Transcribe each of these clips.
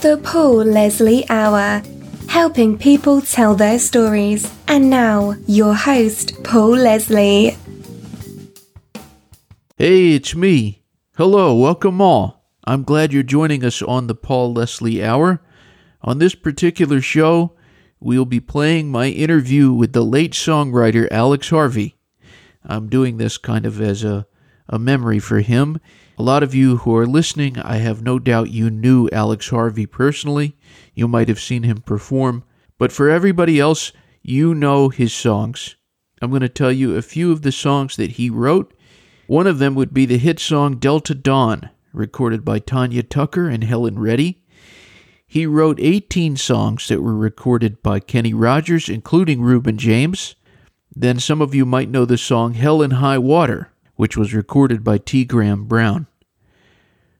The Paul Leslie Hour, helping people tell their stories. And now, your host, Paul Leslie. Hey, it's me. Hello, welcome all. I'm glad you're joining us on the Paul Leslie Hour. On this particular show, we'll be playing my interview with the late songwriter Alex Harvey. I'm doing this kind of as a, a memory for him. A lot of you who are listening, I have no doubt you knew Alex Harvey personally. You might have seen him perform. But for everybody else, you know his songs. I'm going to tell you a few of the songs that he wrote. One of them would be the hit song Delta Dawn, recorded by Tanya Tucker and Helen Reddy. He wrote 18 songs that were recorded by Kenny Rogers, including Reuben James. Then some of you might know the song Hell in High Water, which was recorded by T. Graham Brown.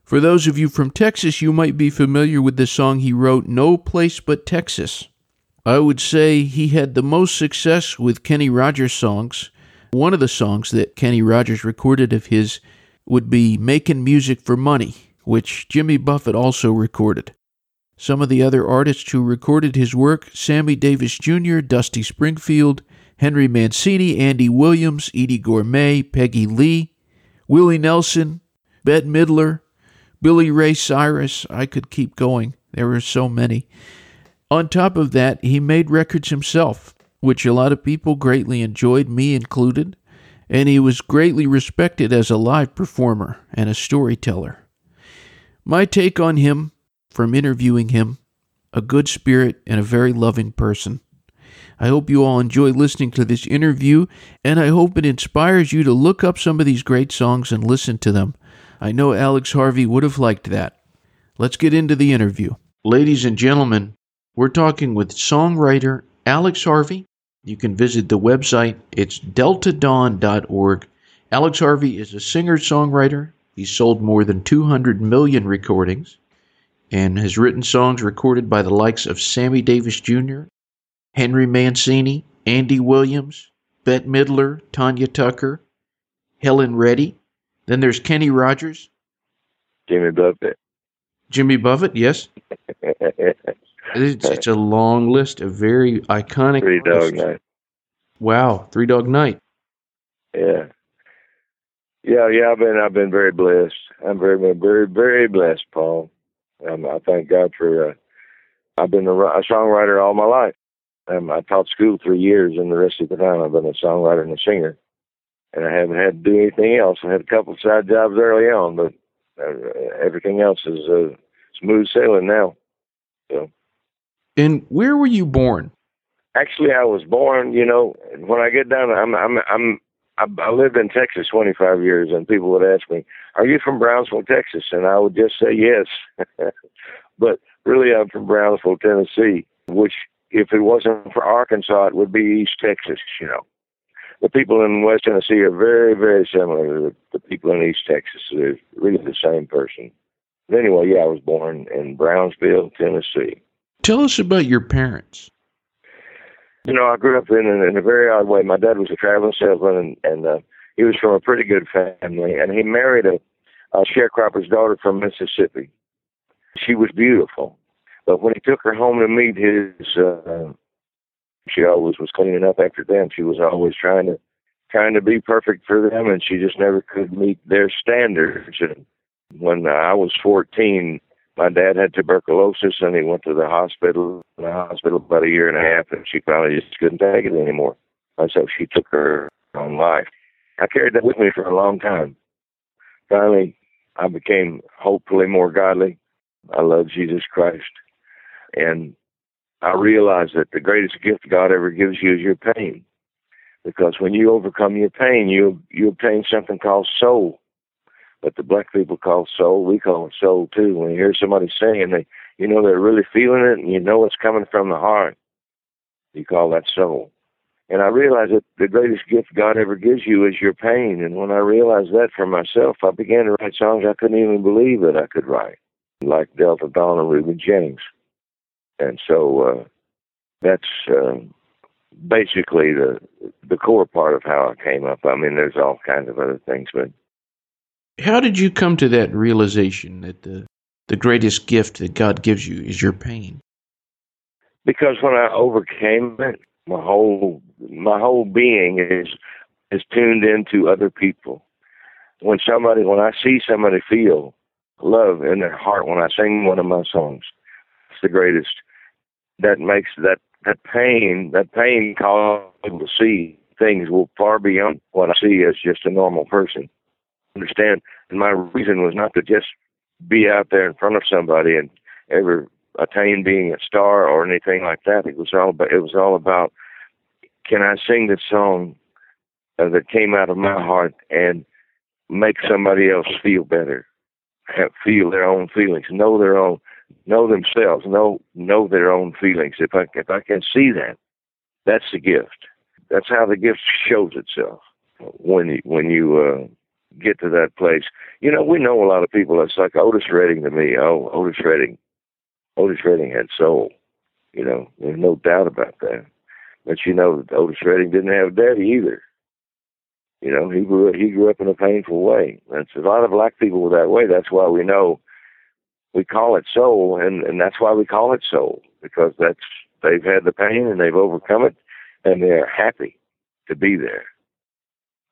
For those of you from Texas, you might be familiar with the song he wrote, No Place But Texas. I would say he had the most success with Kenny Rogers songs. One of the songs that Kenny Rogers recorded of his would be Making Music for Money, which Jimmy Buffett also recorded. Some of the other artists who recorded his work Sammy Davis Jr., Dusty Springfield, Henry Mancini, Andy Williams, Eydie Gormé, Peggy Lee, Willie Nelson, Bette Midler, Billy Ray Cyrus. I could keep going. There were so many. On top of that, he made records himself, which a lot of people greatly enjoyed, me included, and he was greatly respected as a live performer and a storyteller. My take on him from interviewing him a good spirit and a very loving person. I hope you all enjoy listening to this interview, and I hope it inspires you to look up some of these great songs and listen to them. I know Alex Harvey would have liked that. Let's get into the interview. Ladies and gentlemen, we're talking with songwriter Alex Harvey. You can visit the website, it's deltadawn.org. Alex Harvey is a singer songwriter. He's sold more than 200 million recordings and has written songs recorded by the likes of Sammy Davis Jr., Henry Mancini, Andy Williams, Bette Midler, Tanya Tucker, Helen Reddy. Then there's Kenny Rogers. Jimmy Buffett. Jimmy Buffett, yes. it's, it's, a long list of very iconic. Three Dog Night. Wow, Three Dog Night. Yeah. Yeah, yeah. I've been, I've been very blessed. I'm very, very, very blessed, Paul. Um, I thank God for. Uh, I've been a, a songwriter all my life. Um, I taught school three years, and the rest of the time I've been a songwriter and a singer. And I haven't had to do anything else. I had a couple of side jobs early on, but uh, everything else is uh, smooth sailing now. So. And where were you born? Actually, I was born. You know, when I get down, I'm I'm I'm I, I lived in Texas 25 years, and people would ask me, "Are you from Brownsville, Texas?" And I would just say yes. but really, I'm from Brownsville, Tennessee, which, if it wasn't for Arkansas, it would be East Texas. You know, the people in West Tennessee are very, very similar to the people in East Texas. They're really the same person. But anyway, yeah, I was born in Brownsville, Tennessee. Tell us about your parents. You know, I grew up in, in, in a very odd way. My dad was a traveling salesman, and, and uh, he was from a pretty good family, and he married a, a sharecropper's daughter from Mississippi. She was beautiful, but when he took her home to meet his, uh, she always was cleaning up after them. She was always trying to trying to be perfect for them, and she just never could meet their standards. And when I was 14, my dad had tuberculosis and he went to the hospital in the hospital about a year and a half and she finally just couldn't take it anymore. And so she took her own life. I carried that with me for a long time. Finally i became hopefully more godly. I love jesus christ and i realized that the greatest gift god ever gives you is your pain because when you overcome your pain you you obtain something called soul but the black people call soul, we call it soul too. When you hear somebody singing, they, you know, they're really feeling it, and you know it's coming from the heart. You call that soul. And I realized that the greatest gift God ever gives you is your pain. And when I realized that for myself, I began to write songs I couldn't even believe that I could write, like Delta Dawn and Reuben James. And so uh, that's uh, basically the the core part of how I came up. I mean, there's all kinds of other things, but how did you come to that realization that the the greatest gift that God gives you is your pain? Because when I overcame it, my whole my whole being is is tuned into other people. When somebody when I see somebody feel love in their heart when I sing one of my songs, the greatest. That makes that that pain that pain causes people to see things will far beyond what I see as just a normal person. Understand? And my reason was not to just be out there in front of somebody and ever attain being a star or anything like that. It was all about, it was all about can I sing the song uh, that came out of my heart and make somebody else feel better, have, feel their own feelings, know their own, know themselves, know know their own feelings. If I if I can see that, that's the gift. That's how the gift shows itself when you when you uh, get to that place. You know, we know a lot of people. It's like Otis Redding to me. Oh, Otis Redding. Otis Redding had soul. You know, there's no doubt about that. But you know that Otis Redding didn't have a daddy either. You know, he grew he grew up in a painful way. That's a lot of black people were that way. That's why we know we call it soul, and and that's why we call it soul because that's they've had the pain and they've overcome it, and they're happy to be there.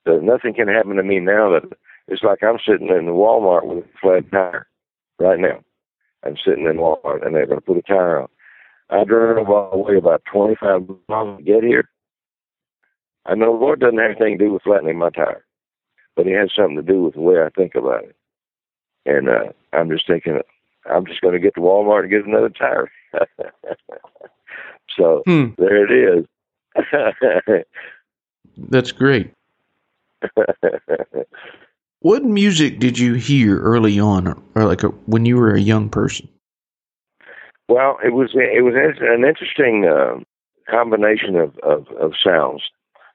So nothing can happen to me now that it's like I'm sitting in the Walmart with a flat tire right now. I'm sitting in Walmart and they're going to put a tire on. I drove all the way about 25 miles to get here. I know the Lord doesn't have anything to do with flattening my tire, but He has something to do with the way I think about it. And uh, I'm just thinking, I'm just going to get to Walmart and get another tire. so hmm. there it is. That's great. what music did you hear early on, or like a, when you were a young person? Well, it was it was an interesting uh, combination of, of, of sounds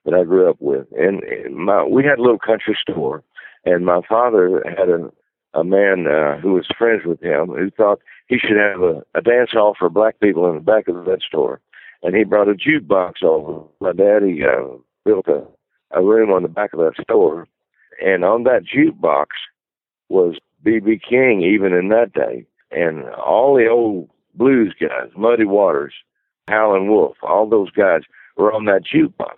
that I grew up with, and my we had a little country store, and my father had a a man uh, who was friends with him who thought he should have a, a dance hall for black people in the back of that store, and he brought a jukebox over. My daddy uh, built a a room on the back of that store, and on that jukebox was B.B. King, even in that day, and all the old blues guys, Muddy Waters, Howlin' Wolf, all those guys were on that jukebox.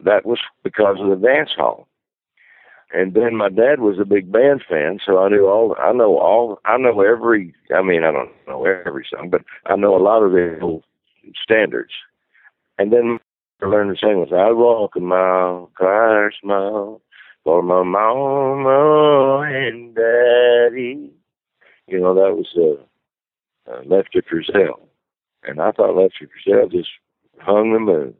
That was because of the dance hall. And then my dad was a big band fan, so I knew all. I know all. I know every. I mean, I don't know every song, but I know a lot of the old standards. And then I learned to sing was I walk a mile, cry a smile for my mama and daddy. You know, that was uh, uh, Lefty Frizzell. And I thought Lefty Frizzell just hung the moon.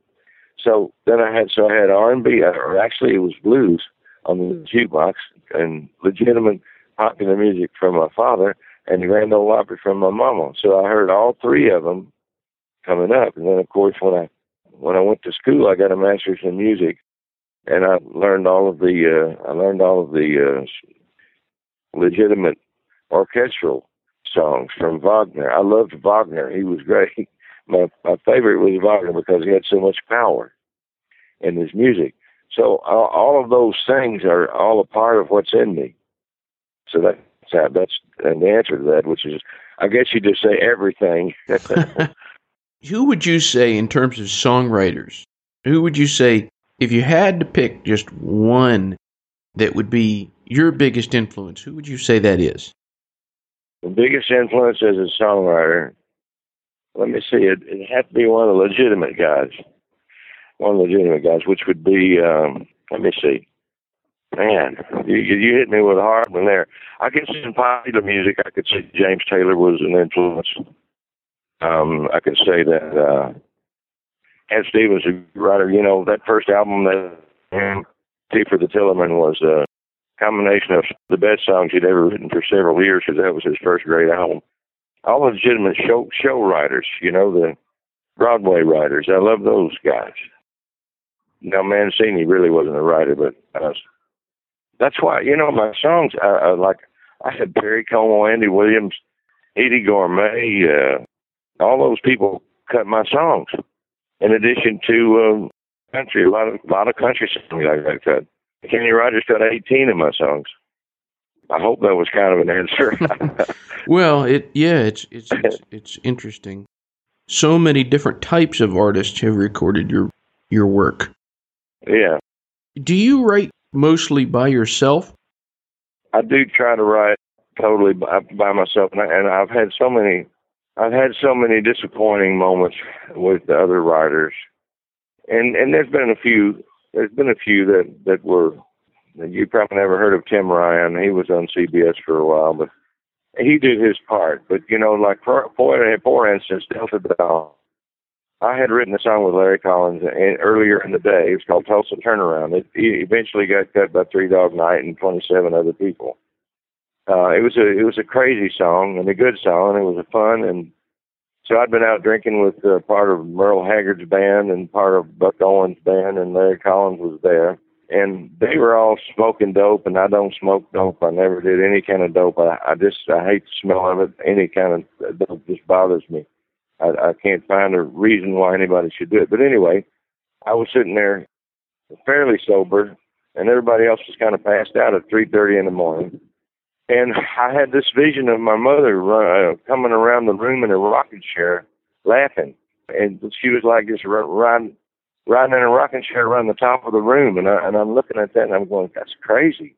So then I had, so I had R&B, or actually it was blues on the jukebox and legitimate popular music from my father and Grand Ole Opry from my mama. So I heard all three of them coming up. And then, of course, when I when I went to school, I got a master's in music, and I learned all of the uh, I learned all of the uh, legitimate orchestral songs from Wagner. I loved Wagner; he was great. My my favorite was Wagner because he had so much power in his music. So all, all of those things are all a part of what's in me. So that that's and the answer to that, which is, I guess you just say everything. who would you say, in terms of songwriters, who would you say, if you had to pick just one that would be your biggest influence, who would you say that is? The biggest influence as a songwriter, let me see, it, it'd have to be one of the legitimate guys. One of the legitimate guys, which would be, um, let me see. Man, you, you hit me with a hard one there. I guess in popular music, I could say James Taylor was an influence. Um, I could say that uh, Ed Stevens, a writer, you know, that first album that Tea for the Tillerman was a combination of the best songs he'd ever written for several years because that was his first great album. All legitimate show show writers, you know, the Broadway writers. I love those guys. Now, Mancini really wasn't a writer, but uh, that's why you know my songs. I, I like I had Perry Como, Andy Williams, Eydie Gormé, uh, all those people cut my songs. In addition to um, country, a lot of a lot of country songs I got cut. Kenny Rogers cut 18 of my songs. I hope that was kind of an answer. well, it yeah, it's, it's it's it's interesting. So many different types of artists have recorded your your work. Yeah. Do you write mostly by yourself? I do try to write totally by, uh, by myself, and, I, and I've had so many, I've had so many disappointing moments with the other writers, and and there's been a few, there's been a few that that were, you probably never heard of Tim Ryan. He was on CBS for a while, but he did his part. But you know, like for for, for instance, Delta Dawn, I had written a song with Larry Collins and earlier in the day. It was called Tulsa Turnaround. It eventually got cut by Three Dog Night and 27 other people. Uh, it was a it was a crazy song and a good song. And it was a fun and so I'd been out drinking with uh, part of Merle Haggard's band and part of Buck Owens' band, and Larry Collins was there. And they were all smoking dope, and I don't smoke dope. I never did any kind of dope. I, I just I hate the smell of it. Any kind of dope just bothers me. I, I can't find a reason why anybody should do it. But anyway, I was sitting there fairly sober, and everybody else was kind of passed out at 3:30 in the morning. And I had this vision of my mother run, uh, coming around the room in a rocking chair, laughing, and she was like just riding, riding in a rocking chair around the top of the room. And, I, and I'm looking at that, and I'm going, "That's crazy."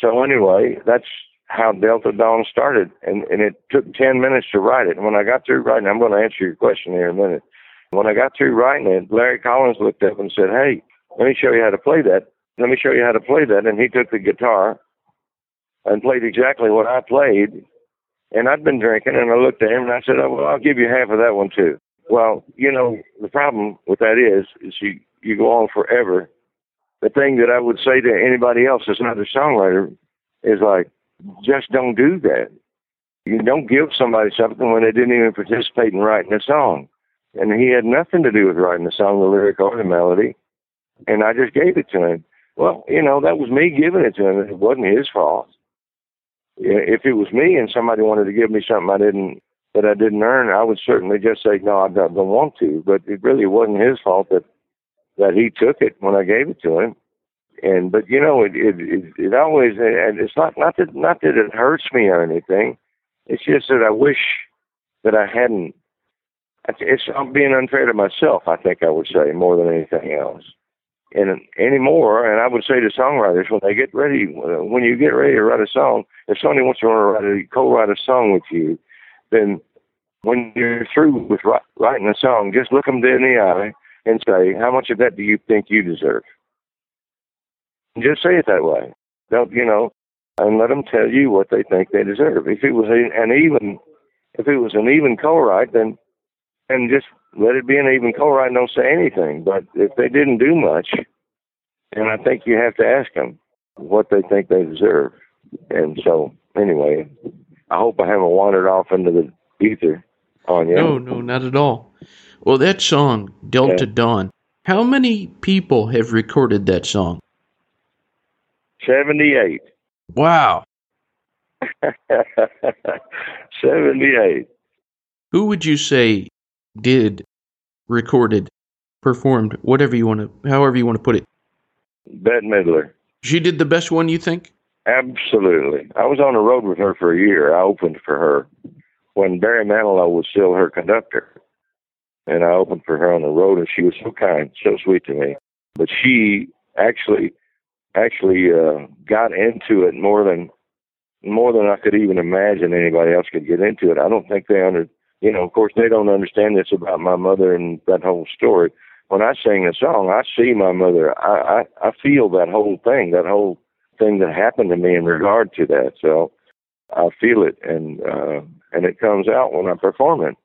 So anyway, that's how Delta Dawn started, and and it took ten minutes to write it. And when I got through writing, I'm going to answer your question here in a minute. When I got through writing it, Larry Collins looked up and said, "Hey, let me show you how to play that. Let me show you how to play that." And he took the guitar and played exactly what I played. And I'd been drinking, and I looked at him and I said, "Oh, well, I'll give you half of that one too." Well, you know, the problem with that is, is you you go on forever. The thing that I would say to anybody else that's not a songwriter is like, just don't do that. You don't give somebody something when they didn't even participate in writing a song. And he had nothing to do with writing the song, the lyric, or the melody. And I just gave it to him. Well, you know, that was me giving it to him. It wasn't his fault. If it was me and somebody wanted to give me something I didn't that I didn't earn, I would certainly just say no, I don't want to. But it really wasn't his fault that that he took it when I gave it to him and but you know it it it, it always and it's not not that not that it hurts me or anything. It's just that I wish that I hadn't. It's I'm being unfair to myself. I think I would say more than anything else. And anymore, and I would say to songwriters when they get ready, when you get ready to write a song, if somebody wants to write a co-write a song with you, then when you're through with writing a song, just look them dead in the eye and say, how much of that do you think you deserve? Just say it that way. Don't you know? And let them tell you what they think they deserve. If it was an even, if it was an even co-write, then and just let it be an even co-write. And don't say anything. But if they didn't do much, then I think you have to ask them what they think they deserve. And so, anyway, I hope I haven't wandered off into the ether on you. No, no, not at all. Well, that song, Delta yeah. Dawn, how many people have recorded that song? 78. Wow. 78. Who would you say did, recorded, performed, whatever you want to, however you want to put it? Bette Midler. She did the best one, you think? Absolutely. I was on the road with her for a year. I opened for her when Barry Manilow was still her conductor. And I opened for her on the road, and she was so kind, so sweet to me. But she actually actually uh, got into it more than more than I could even imagine anybody else could get into it. I don't think they under you know, of course they don't understand this about my mother and that whole story. When I sing a song, I see my mother. I I, I feel that whole thing, that whole thing that happened to me in regard to that. So I feel it and uh and it comes out when I perform it.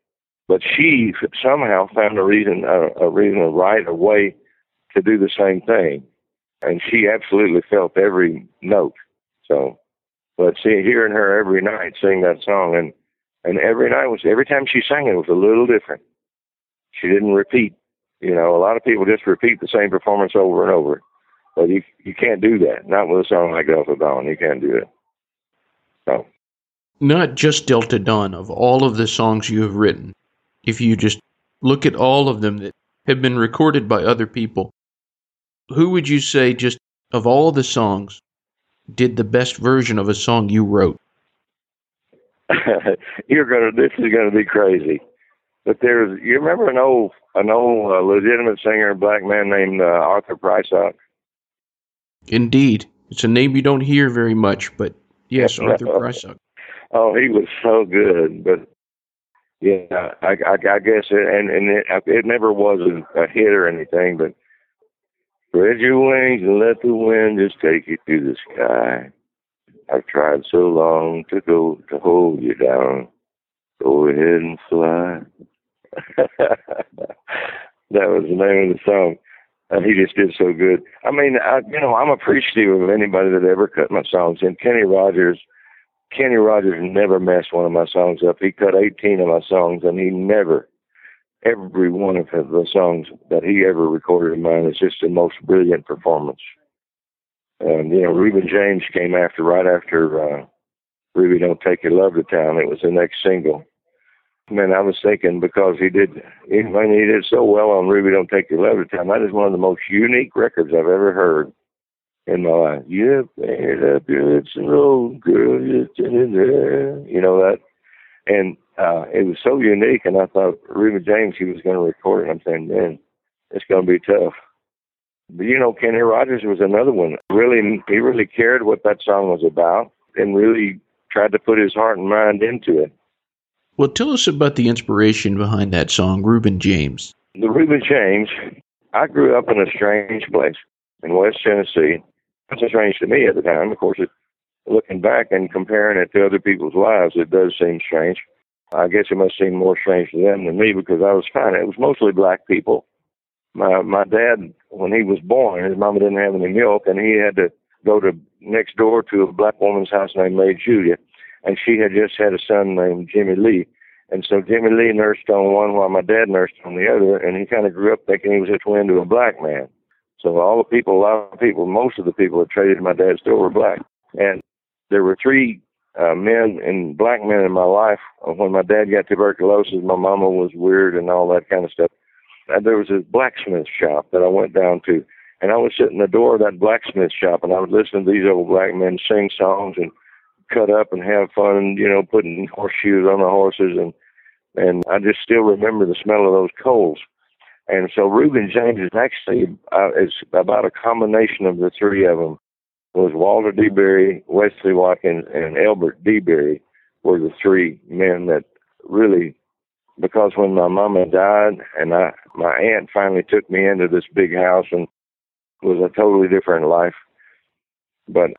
But she somehow found a reason a, a reason a right a way to do the same thing and she absolutely felt every note. So, but see, hearing her every night sing that song, and and every night was every time she sang it was a little different. She didn't repeat. You know, a lot of people just repeat the same performance over and over, but you you can't do that. Not with a song like Delta Dawn. You can't do it. So. Not just Delta Dawn. Of all of the songs you have written, if you just look at all of them that have been recorded by other people, who would you say just of all the songs did the best version of a song you wrote? You're gonna. This is gonna be crazy. But there's. You remember an old, an old uh, legitimate singer, black man named uh, Arthur Prysock. Indeed, it's a name you don't hear very much, but yes, Arthur Prysock. Oh, he was so good, but yeah, I, I, I guess it, and and it, it never was a, a hit or anything, but spread your wings and let the wind just take you to the sky. I've tried so long to go to hold you down. Go ahead and fly. that was the name of the song. And he just did so good. I mean, I, you know, I'm appreciative of anybody that ever cut my songs. And Kenny Rogers, Kenny Rogers never messed one of my songs up. He cut 18 of my songs, and he never, every one of the songs that he ever recorded of mine is just the most brilliant performance. And you know, Reuben James came after right after uh, Ruby Don't Take Your Love to Town. It was the next single. Man, I was thinking because he did, he, he did so well on Ruby Don't Take Your Love to Town. That is one of the most unique records I've ever heard in my life. You painted up your lips and roll, girl, you're in there. You know that, and uh, it was so unique. And I thought Reuben James, he was going to record it. I'm saying, man, it's going to be tough. But you know, Kenny Rogers was another one. Really, he really cared what that song was about, and really tried to put his heart and mind into it. Well, tell us about the inspiration behind that song, Reuben James. The Reuben James. I grew up in a strange place in West Tennessee. It's strange to me at the time. Of course, it, looking back and comparing it to other people's lives, it does seem strange. I guess it must seem more strange to them than me because I was finding it was mostly black people my my dad when he was born, his mama didn't have any milk, and he had to go to next door to a black woman's house named May Julia, and she had just had a son named Jimmy Lee. And so Jimmy Lee nursed on one while my dad nursed on the other, and he kind of grew up thinking he was a twin to a black man. So all the people, a lot of people, most of the people that traded my dad's store were black. And there were three uh, men and black men in my life. When my dad got tuberculosis, my mama was weird and all that kind of stuff and there was a blacksmith shop that I went down to, and I would sit in the door of that blacksmith shop, and I would listen to these old black men sing songs and cut up and have fun, you know, putting horseshoes on the horses, and and I just still remember the smell of those coals. And so Reuben James is actually uh, is about a combination of the three of them. Was Walter D. Berry, Wesley Watkins, and Elbert D. Berry were the three men that really because when my mama died and I my aunt finally took me into this big house and was a totally different life. But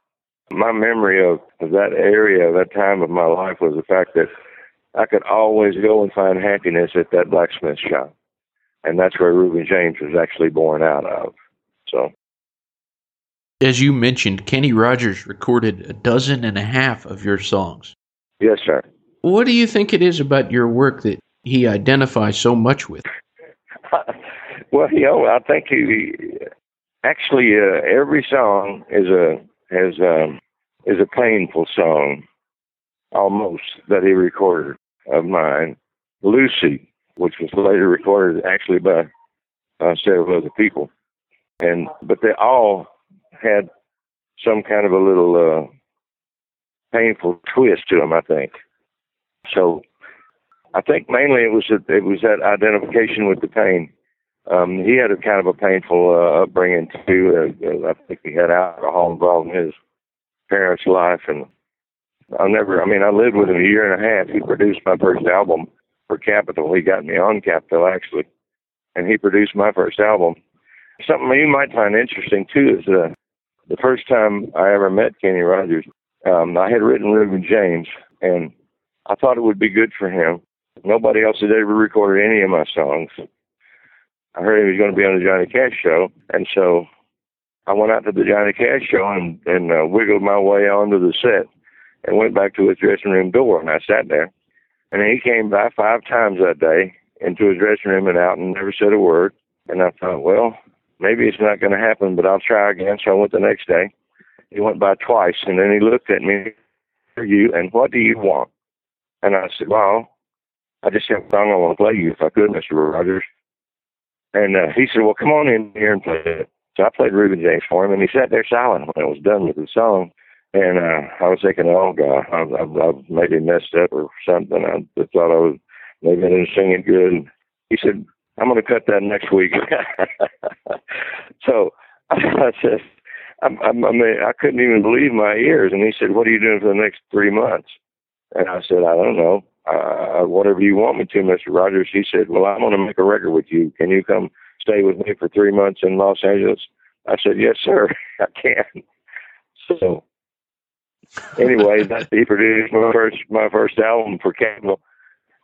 my memory of, of that area, that time of my life was the fact that I could always go and find happiness at that blacksmith shop. And that's where Reuben James was actually born out of. So as you mentioned, Kenny Rogers recorded a dozen and a half of your songs. Yes, sir. What do you think it is about your work that he identifies so much with? well, you know, I think he actually uh, every song is a has um, is a painful song, almost that he recorded of mine. Lucy, which was later recorded actually by uh, several other people, and but they all had some kind of a little uh, painful twist to them. I think so. I think mainly it was it was that identification with the pain. Um, he had a kind of a painful uh, upbringing too. Uh, I think he had alcohol involved in his parents' life, and I never. I mean, I lived with him a year and a half. He produced my first album for Capitol. He got me on Capitol actually, and he produced my first album. Something you might find interesting too is uh, the first time I ever met Kenny Rogers. Um, I had written Reuben James, and I thought it would be good for him Nobody else had ever recorded any of my songs. I heard he was going to be on the Johnny Cash show, and so I went out to the Johnny Cash show and, and uh, wiggled my way onto the set and went back to his dressing room door, and I sat there. And he came by five times that day into his dressing room and out and never said a word. And I thought, well, maybe it's not going to happen, but I'll try again. So I went the next day. He went by twice, and then he looked at me, you, and what do you want? And I said, well, I just have a song I want to play you if I could, Mr. Rogers. And uh, he said, well, come on in here and play it. So I played Reuben James for him, and he sat there silent when I was done with the song. And uh, I was thinking, oh God, I've, I, I maybe messed up or something. I thought I was maybe I didn't sing it good. He said, I'm going to cut that next week. so I said, I, I, I mean, I couldn't even believe my ears. And he said, "What are you doing for the next three months?" And I said, "I don't know. Uh, whatever you want me to, Mr. Rogers." He said, "Well, I'm going to make a record with you. Can you come stay with me for three months in Los Angeles?" I said, "Yes, sir. I can." So anyway, that he produced my first my first album for Capitol.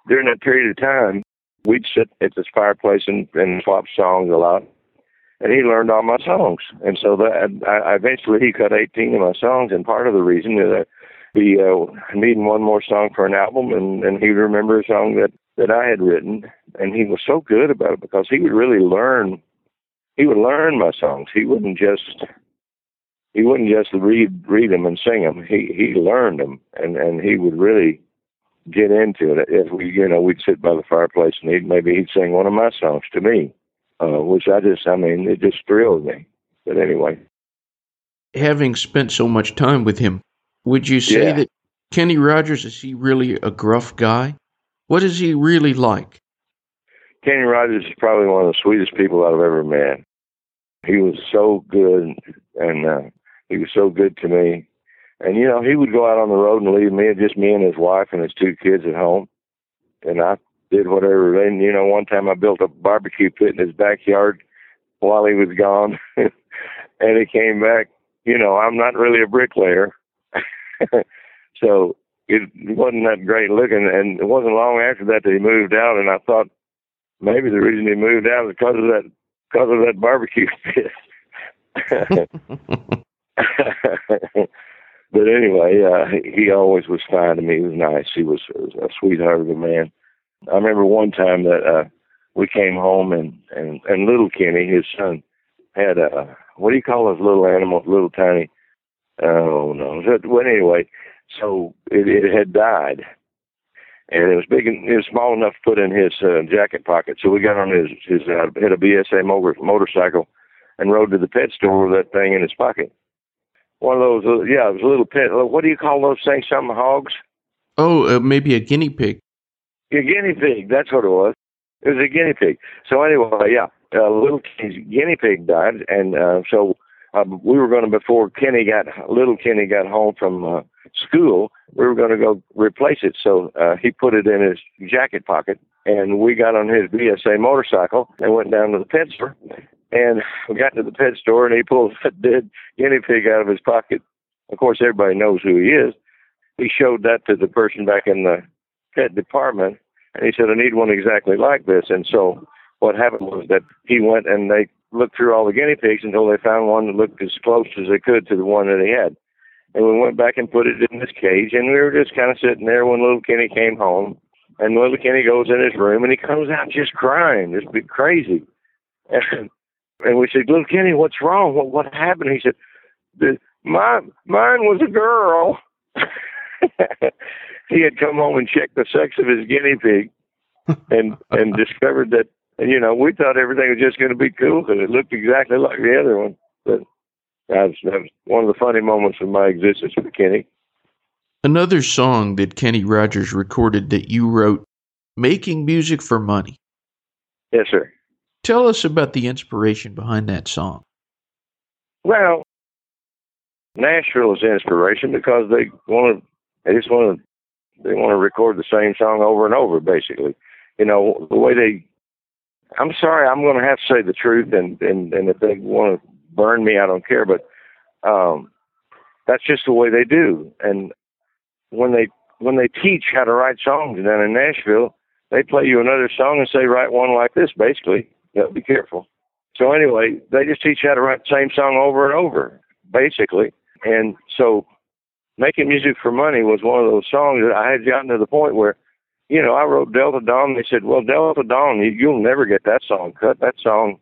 During that period of time, we'd sit at this fireplace and, and swap songs a lot and he learned all my songs. And so that I, eventually he cut 18 of my songs, and part of the reason is that be uh, needing one more song for an album, and and he would remember a song that that I had written, and he was so good about it because he would really learn. He would learn my songs. He wouldn't just he wouldn't just read read them and sing them. He he learned them, and and he would really get into it. If we you know we'd sit by the fireplace and he'd maybe he'd sing one of my songs to me uh, which I just, I mean, it just thrilled me. But anyway. Having spent so much time with him, would you say yeah. that Kenny Rogers, is he really a gruff guy? What is he really like? Kenny Rogers is probably one of the sweetest people I've ever met. He was so good, and uh, he was so good to me. And you know, he would go out on the road and leave me, just me and his wife and his two kids at home. And I did whatever. And you know, one time I built a barbecue pit in his backyard while he was gone, and he came back. You know, I'm not really a bricklayer, so it wasn't that great looking. And it wasn't long after that that he moved out, and I thought maybe the reason he moved out was because of that because of that barbecue pit. But anyway, uh, he always was fine to me. He was nice. He was, a sweetheart of a man. I remember one time that uh we came home and and and little Kenny, his son, had a what do you call those little animals, little tiny? Oh no. Well, anyway, so it, it had died, and it was big. And, it was small enough to put in his uh, jacket pocket. So we got on his his uh, had a BSA motor, motorcycle, and rode to the pet store with that thing in his pocket. One of those, uh, yeah, it was a little pet. What do you call those things? Some hogs? Oh, uh, maybe a guinea pig. A guinea pig. That's what it was. It was a guinea pig. So anyway, yeah, uh, little guinea pig died, and uh, so um, we were going to before Kenny got little Kenny got home from uh, school, we were going to go replace it. So uh, he put it in his jacket pocket, and we got on his BSA motorcycle and went down to the pet store. And we got to the pet store, and he pulled a dead guinea pig out of his pocket. Of course, everybody knows who he is. He showed that to the person back in the pet department, and he said, I need one exactly like this. And so what happened was that he went and they looked through all the guinea pigs until they found one that looked as close as they could to the one that they had. And we went back and put it in this cage, and we were just kind of sitting there when little Kenny came home. And little Kenny goes in his room, and he comes out just crying, just be crazy. And, and we said, little Kenny, what's wrong? What what happened? He said, the, my mine was a girl. he had come home and checked the sex of his guinea pig, and and discovered that and you know we thought everything was just going to be cool because it looked exactly like the other one. But that was, that was one of the funny moments of my existence with Kenny. Another song that Kenny Rogers recorded that you wrote, "Making Music for Money." Yes, sir. Tell us about the inspiration behind that song. Well, Nashville is inspiration because they want to. They just want to they want to record the same song over and over, basically. You know, the way they, I'm sorry, I'm going to have to say the truth, and, and, and if they want to burn me, I don't care, but um, that's just the way they do. And when they, when they teach how to write songs down in Nashville, they play you another song and say, write one like this, basically. You be careful. So anyway, they just teach you how to write the same song over and over, basically. And so making music for money was one of those songs that I had gotten to the point where, you know, I wrote Delta Dawn. They said, well, Delta Dawn, you, will never get that song cut. That song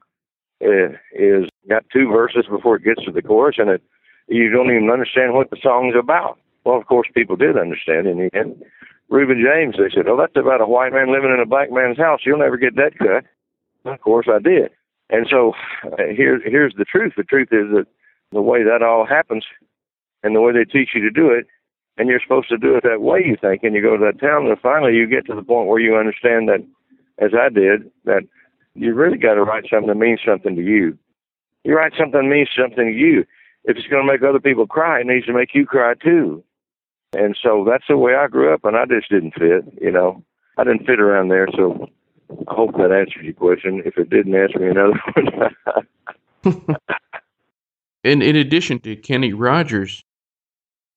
uh, is got two verses before it gets to the chorus, and it you don't even understand what the song's about. Well, of course, people did understand in the end. Reuben James, they said, oh, that's about a white man living in a black man's house. You'll never get that cut. Of course, I did. And so uh, here's here's the truth. The truth is that the way that all happens and the way they teach you to do it, and you're supposed to do it that way, you think, and you go to that town, and finally you get to the point where you understand that, as I did, that you really got to write something that means something to you. You write something that means something to you. If it's going to make other people cry, it needs to make you cry too. And so that's the way I grew up, and I just didn't fit, you know. I didn't fit around there, so I hope that answers your question. If it didn't, ask me another one. and in addition to Kenny Rogers,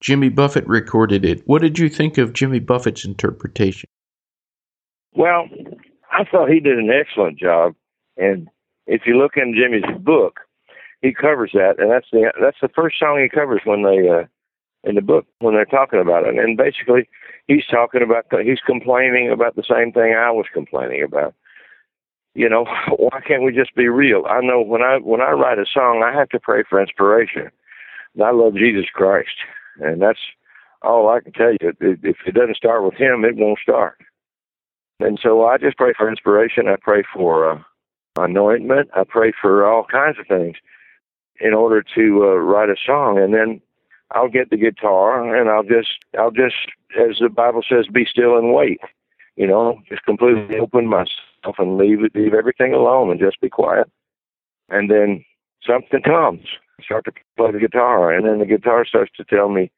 Jimmy Buffett recorded it. What did you think of Jimmy Buffett's interpretation? Well, I thought he did an excellent job. And if you look in Jimmy's book, he covers that, and that's the that's the first song he covers when they uh, in the book when they're talking about it. And basically, he's talking about he's complaining about the same thing I was complaining about. You know, why can't we just be real? I know when I when I write a song, I have to pray for inspiration. And I love Jesus Christ, and that's all I can tell you. If it doesn't start with Him, it won't start. And so I just pray for inspiration. I pray for uh, anointment. I pray for all kinds of things in order to uh, write a song. And then I'll get the guitar and I'll just, I'll just, as the Bible says, be still and wait. You know, just completely open myself and leave leave everything alone and just be quiet. And then something comes. Start to play the guitar, and then the guitar starts to tell me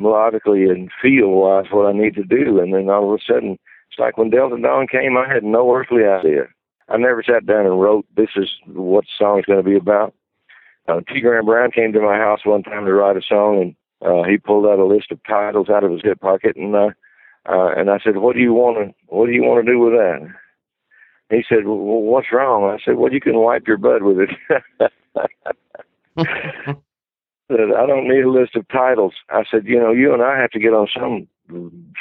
melodically and feel wise what I need to do. And then all of a sudden, it's like when Delta Dawn came, I had no earthly idea. I never sat down and wrote, this is what the song is going to be about. Uh, T. Graham Brown came to my house one time to write a song, and uh, he pulled out a list of titles out of his hip pocket, and uh, uh, and I said, "What do you want to What do you want to do with that?" He said, well, "What's wrong?" I said, "Well, you can wipe your butt with it." said, "I don't need a list of titles." I said, "You know, you and I have to get on some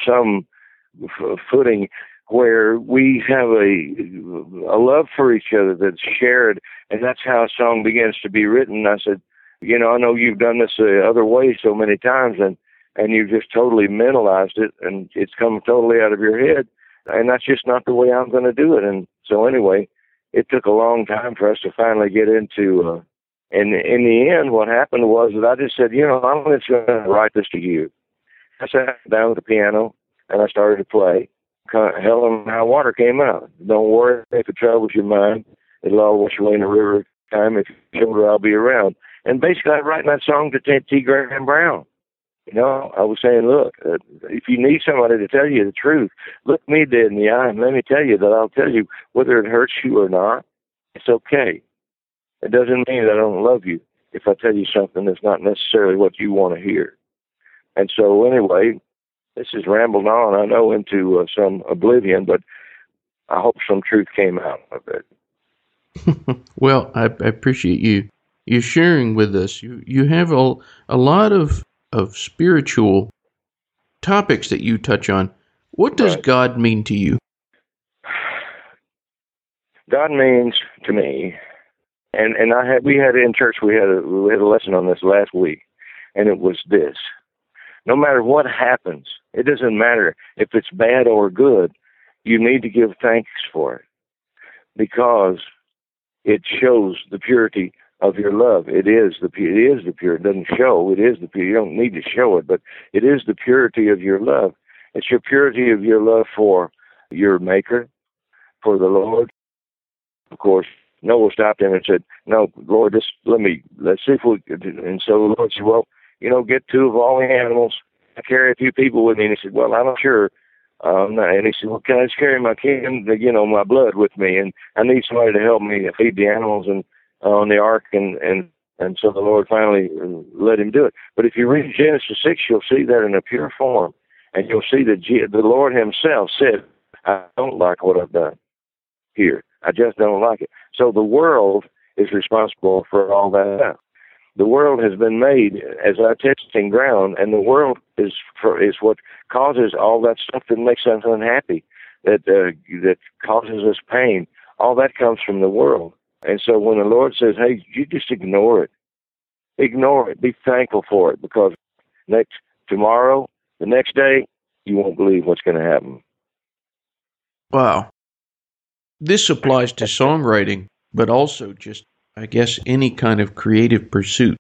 some footing where we have a a love for each other that's shared, and that's how a song begins to be written. I said, you know, I know you've done this the other way so many times, and and you've just totally mentalized it, and it's come totally out of your head, and that's just not the way I'm going to do it. And so anyway, it took a long time for us to finally get into. Uh, and in the end, what happened was that I just said, you know, I'm just going to write this to you. I sat down at the piano and I started to play. Hell and high water came out. Don't worry if it troubles your mind. It'll all wash away in the river time. If you shoulder, I'll be around. And basically, I'm writing that song to T. Graham Brown. You know, I was saying, look, uh, if you need somebody to tell you the truth, look me dead in the eye and let me tell you that I'll tell you whether it hurts you or not. It's okay. It doesn't mean that I don't love you if I tell you something that's not necessarily what you want to hear. And so, anyway, this is rambled on, I know, into uh, some oblivion, but I hope some truth came out of it. well, I, I, appreciate you you sharing with us. You you have a, a lot of of spiritual topics that you touch on. What does right. God mean to you? God means to me, and and I had we had in church we had a we had a lesson on this last week, and it was this: no matter what happens, it doesn't matter if it's bad or good, you need to give thanks for it because it shows the purity of your love. It is the it is the pure. It doesn't show. It is the pure. You don't need to show it, but it is the purity of your love. It's your purity of your love for your Maker, for the Lord. Of course, Noah stopped him and said, "No, Lord, just let me let's see if we." And so the Lord said, "Well, you know, get two of all the animals. I carry a few people with me." And he said, "Well, I'm not sure." Um, and he said, "Well, can I just carry my kin, you know, my blood with me? And I need somebody to help me feed the animals and on the ark, and and and so the Lord finally let him do it. But if you read Genesis six, you'll see that in a pure form, and you'll see that the Lord Himself said, "I don't like what I've done here. I just don't like it." So the world is responsible for all that. The world has been made as our testing ground, and the world is for, is what causes all that stuff that makes us unhappy, that uh, that causes us pain. All that comes from the world. And so when the Lord says, hey, you just ignore it. Ignore it. Be thankful for it because next tomorrow, the next day, you won't believe what's going to happen. Wow. This applies to songwriting, but also just, I guess, any kind of creative pursuit.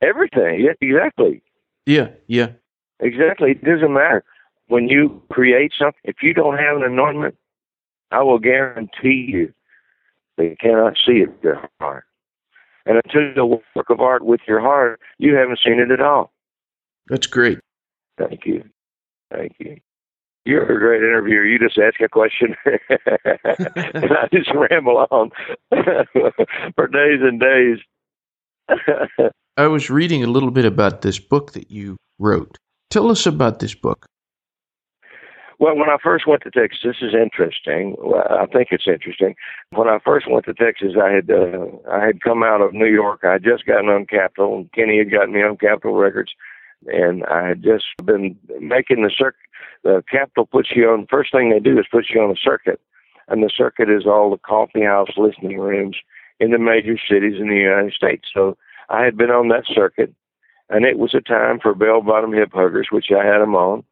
Everything. Yeah, exactly. Yeah, yeah. Exactly. It doesn't matter. When you create something, if you don't have an anointment, I will guarantee you they cannot see it with their heart. And until you work of art with your heart, you haven't seen it at all. That's great. Thank you. Thank you. You're a great interviewer. You just ask a question, and I just ramble on for days and days. I was reading a little bit about this book that you wrote. Tell us about this book. Well, when I first went to Texas, this is interesting. I think it's interesting. When I first went to Texas, I had uh, I had come out of New York. I had just gotten on Capitol, and Kenny had gotten me on Capitol Records, and I had just been making the circuit. The Capitol puts you on. First thing they do is put you on a circuit, and the circuit is all the coffee house listening rooms in the major cities in the United States. So I had been on that circuit, and it was a time for bell bottom hip huggers, which I had them on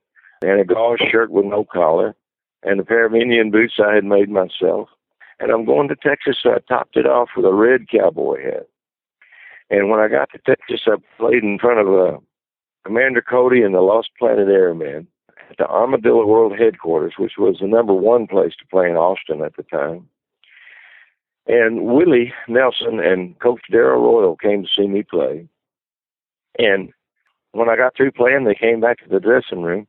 and a gauze shirt with no collar, and a pair of Indian boots I had made myself. And I'm going to Texas, so I topped it off with a red cowboy hat. And when I got to Texas, I played in front of uh, Commander Cody and the Lost Planet Airmen at the Armadillo World Headquarters, which was the number one place to play in Austin at the time. And Willie Nelson and Coach Darrell Royal came to see me play. And when I got through playing, they came back to the dressing room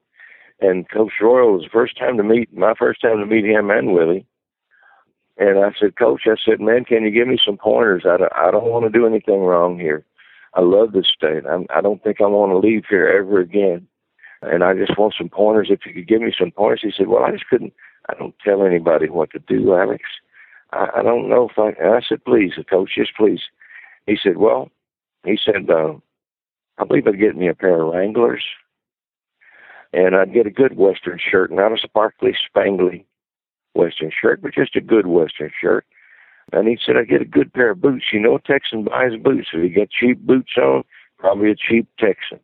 and Coach Royal was the first time to meet my first time to meet him and Willie. And I said, Coach, I said, man, can you give me some pointers? I don't, I don't want to do anything wrong here. I love this state. I'm, I don't think I want to leave here ever again. And I just want some pointers. If you could give me some pointers, he said, Well, I just couldn't. I don't tell anybody what to do, Alex. I, I don't know if I. I said, Please, the coach, just please. He said, Well, he said, uh, I believe I'd get me a pair of Wranglers and I'd get a good Western shirt, not a sparkly, spangly Western shirt, but just a good Western shirt. And he said, I get a good pair of boots. You know, Texan buys boots. If you get cheap boots on, probably a cheap Texan.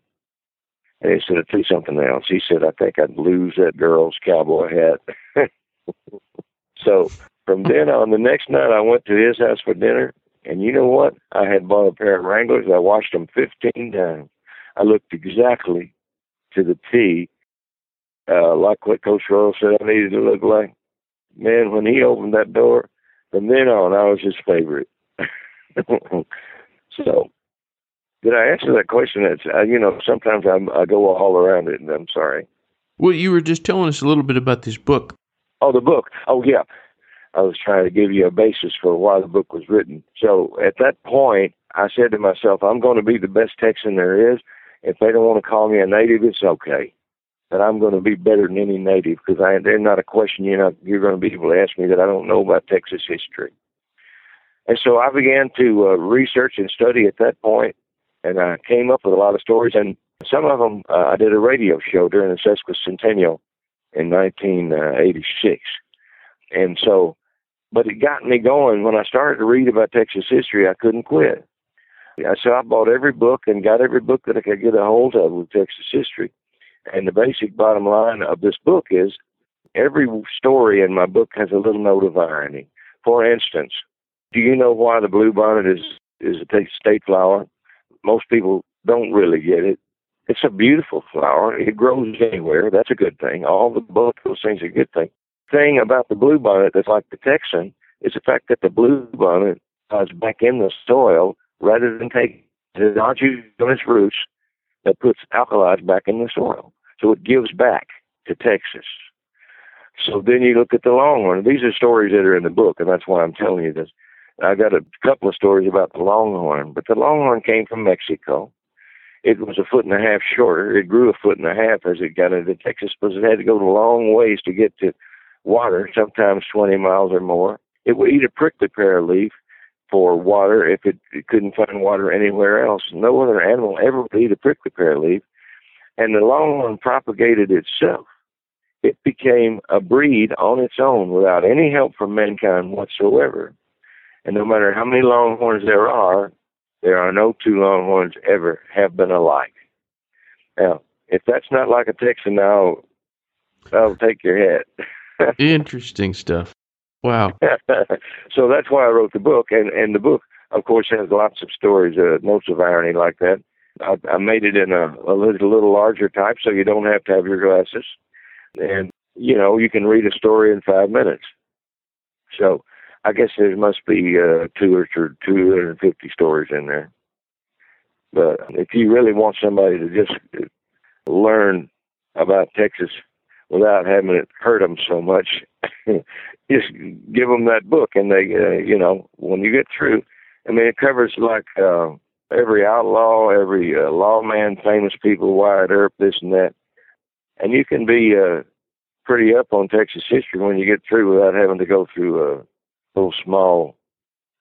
And he said, I'll you something else. He said, I think I'd lose that girl's cowboy hat. so from then on, the next night I went to his house for dinner. And you know what? I had bought a pair of Wranglers. I washed them 15 times. I looked exactly to the T uh, like what Coach Royal said I needed to look like. Man, when he opened that door, from then on, I was his favorite. so, did I answer that question? It's uh, you know sometimes I'm, I go all around it, and I'm sorry. Well, you were just telling us a little bit about this book. Oh, the book. Oh, yeah. I was trying to give you a basis for why the book was written. So at that point, I said to myself, I'm going to be the best Texan there is. If they don't want to call me a native, it's okay that I'm going to be better than any native because I there's not a question you're not you're going to be able to ask me that I don't know about Texas history. And so I began to uh, research and study at that point, and I came up with a lot of stories. And some of them uh, I did a radio show during the sesquicentennial in 1986, and so. But it got me going when I started to read about Texas history. I couldn't quit. So I bought every book and got every book that I could get a hold of with Texas history and the basic bottom line of this book is every story in my book has a little note of irony. For instance, do you know why the bluebonnet is is a state flower? Most people don't really get it. It's a beautiful flower. It grows anywhere. That's a good thing. All the both those things are a good thing. Thing about the bluebonnet that's like the Texan is the fact that the bluebonnet is back in the soil rather than take the nodules on its roots that puts alkalis back in the soil. So it gives back to Texas. So then you look at the Longhorn. These are stories that are in the book, and that's why I'm telling you this. I got a couple of stories about the Longhorn, but the Longhorn came from Mexico. It was a foot and a half shorter. It grew a foot and a half as it got into Texas because it had to go a long ways to get to water, sometimes 20 miles or more. It would eat a prickly pear leaf for water if it, it couldn't find water anywhere else. No other animal ever would eat a prickly pear leaf and the longhorn propagated itself. It became a breed on its own without any help from mankind whatsoever. And no matter how many longhorns there are, there are no two longhorns ever have been alike. Now, if that's not like a Texan, now I'll take your head. Interesting stuff. Wow. so that's why I wrote the book, and and the book, of course, has lots of stories, uh, notes of irony like that. I, I made it in a, a little, a little larger type, so you don't have to have your glasses, and you know you can read a story in five minutes. So I guess there must be uh, two or two hundred and fifty stories in there. But if you really want somebody to just learn about Texas without having it hurt them so much, just give them that book, and they, uh, you know, when you get through, I mean, it covers like uh, every outlaw, every uh, lawman, famous people, Wyatt Earp, this and that, and you can be uh, pretty up on Texas history when you get through without having to go through a little small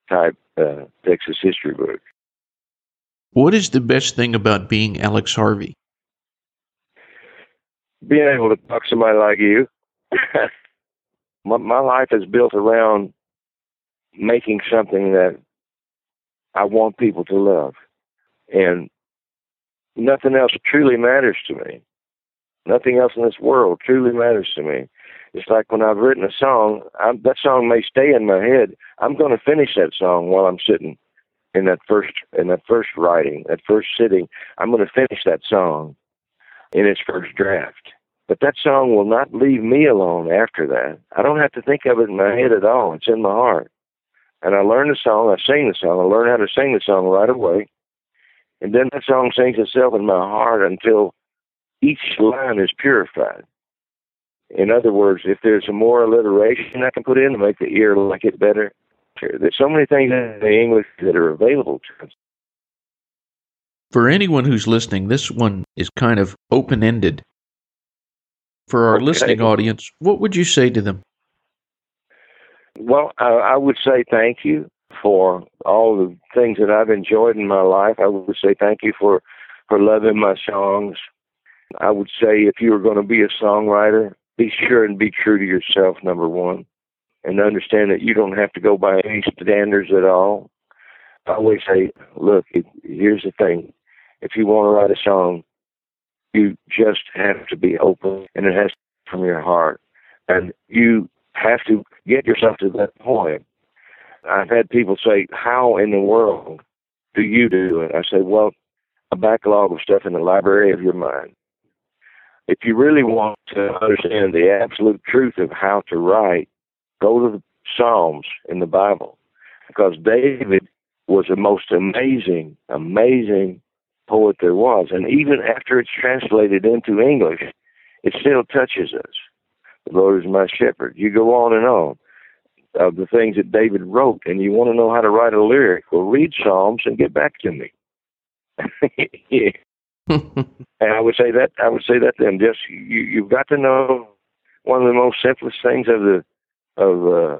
type uh, Texas history book. What is the best thing about being Alex Harvey? Being able to talk to somebody like you. my, my life is built around making something that I want people to love. And nothing else truly matters to me. Nothing else in this world truly matters to me. It's like when I've written a song, I'm, that song may stay in my head. I'm going to finish that song while I'm sitting in that first in that first writing, that first sitting. I'm going to finish that song in its first draft. But that song will not leave me alone after that. I don't have to think of it in my head at all. It's in my heart. And I learn the song, I sing the song, I learn how to sing the song right away. And then that song sings itself in my heart until each line is purified. In other words, if there's some more alliteration I can put in to make the ear like it better, there's so many things in the English that are available to us. For anyone who's listening, this one is kind of open ended. For our okay. listening audience, what would you say to them? Well, I, I would say thank you for all the things that I've enjoyed in my life. I would say thank you for for loving my songs. I would say if you were going to be a songwriter, be sure and be true to yourself. Number one, and understand that you don't have to go by any standards at all. I always say, look, here's the thing: if you want to write a song, you just have to be open, and it has to be from your heart, and you have to get yourself to that point. I've had people say, How in the world do you do it? I say, Well, a backlog of stuff in the library of your mind. If you really want to understand the absolute truth of how to write, go to the Psalms in the Bible. Because David was the most amazing, amazing poet there was. And even after it's translated into English, it still touches us. The Lord is my shepherd. You go on and on of the things that David wrote, and you want to know how to write a lyric, well, read Psalms and get back to me. and I would say that I would say that to them. Just you, you've got to know one of the most simplest things of the of uh,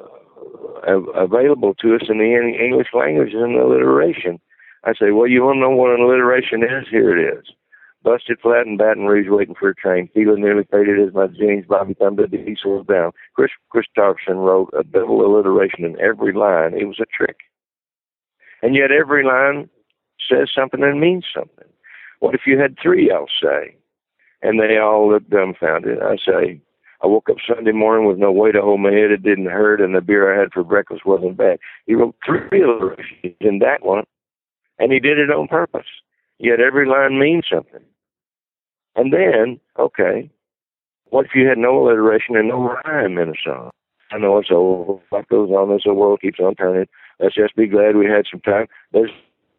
available to us in the English language is an alliteration. I say, well, you want to know what an alliteration is? Here it is. Busted flat in Baton Rouge waiting for a train. Feeling nearly faded as my jeans. Bobby thumbed the diesel down. Kris Kristofferson wrote a double alliteration in every line. It was a trick. And yet every line says something and means something. What if you had three, I'll say? And they all look dumbfounded. I say, I woke up Sunday morning with no way to hold my head. It didn't hurt, and the beer I had for breakfast wasn't bad. He wrote three alliterations in that one, and he did it on purpose. Yet every line means something. And then, okay, what if you had no alliteration and no rhyme in a song? I know it's old. Life goes on. This world keeps on turning. Let's just be glad we had some time. There's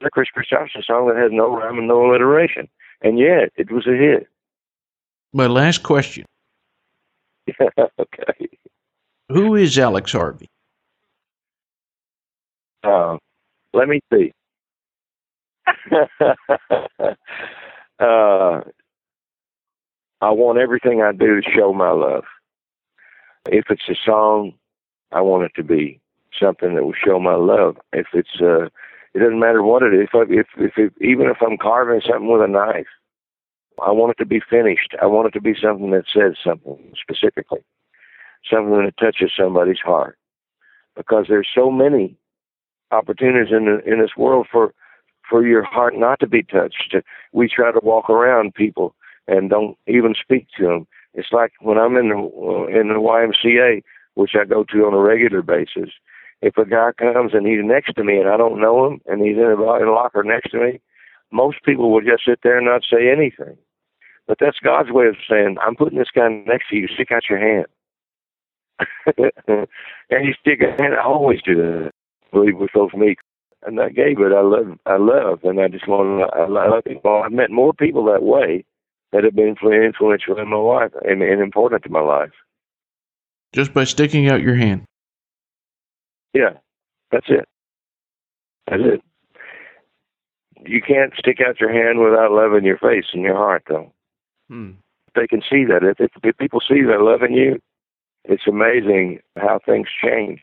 a Kris Kristofferson song that has no rhyme and no alliteration, and yet it was a hit. My last question. okay. Who is Alex Harvey? Uh, let me see. uh, I want everything I do to show my love. If it's a song, I want it to be something that will show my love. If it's uh, it doesn't matter what it is. If if if it, even if I'm carving something with a knife, I want it to be finished. I want it to be something that says something specifically, something that touches somebody's heart. Because there's so many opportunities in the, in this world for for your heart not to be touched. We try to walk around people and don't even speak to them. It's like when I'm in the uh, in the YMCA, which I go to on a regular basis. If a guy comes and he's next to me and I don't know him and he's in a, in a locker next to me, most people will just sit there and not say anything. But that's God's way of saying, I'm putting this guy next to you, stick out your hand. and you stick a hand, I always do that. I believe those me. And I gave it, I love, I love, and I just want to, I love people. I've met more people that way that have been influential in my life and, and important to my life. Just by sticking out your hand. Yeah, that's it. That's it. You can't stick out your hand without loving your face and your heart, though. Hmm. They can see that. If, if, if people see that loving you, it's amazing how things change.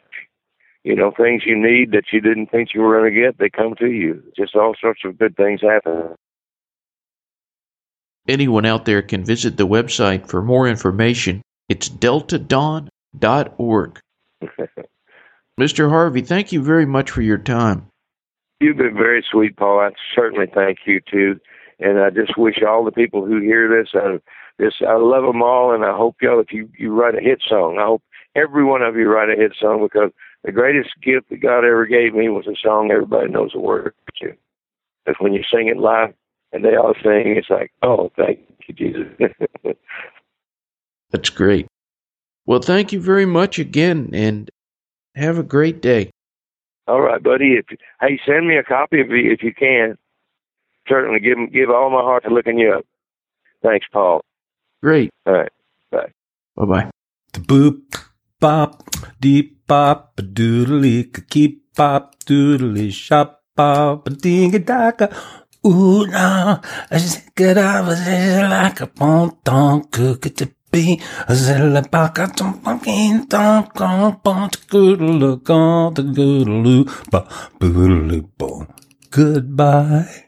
You know, things you need that you didn't think you were going to get, they come to you. Just all sorts of good things happen. Anyone out there can visit the website for more information. It's deltadawn.org. Mr. Harvey, thank you very much for your time. You've been very sweet, Paul. I certainly thank you too. And I just wish all the people who hear this, I just I love them all, and I hope y'all, if you you write a hit song, I hope every one of you write a hit song because the greatest gift that God ever gave me was a song everybody knows the words to. Because when you sing it live and they all sing, it's like, oh, thank you, Jesus. That's great. Well, thank you very much again, and have a great day. All right, buddy. If hey, send me a copy if you, if you can. Certainly, give give all my heart to looking you up. Thanks, Paul. Great. All right. Bye. Bye bye. The boop bop deep bop a doodly keep bop doodly shop bop a ding a daka. Ooh no, I just get up like a ponton cook it to be a zilla baka tum pumpkin don con bon goodle on the goodle ba boodle bo. Goodbye.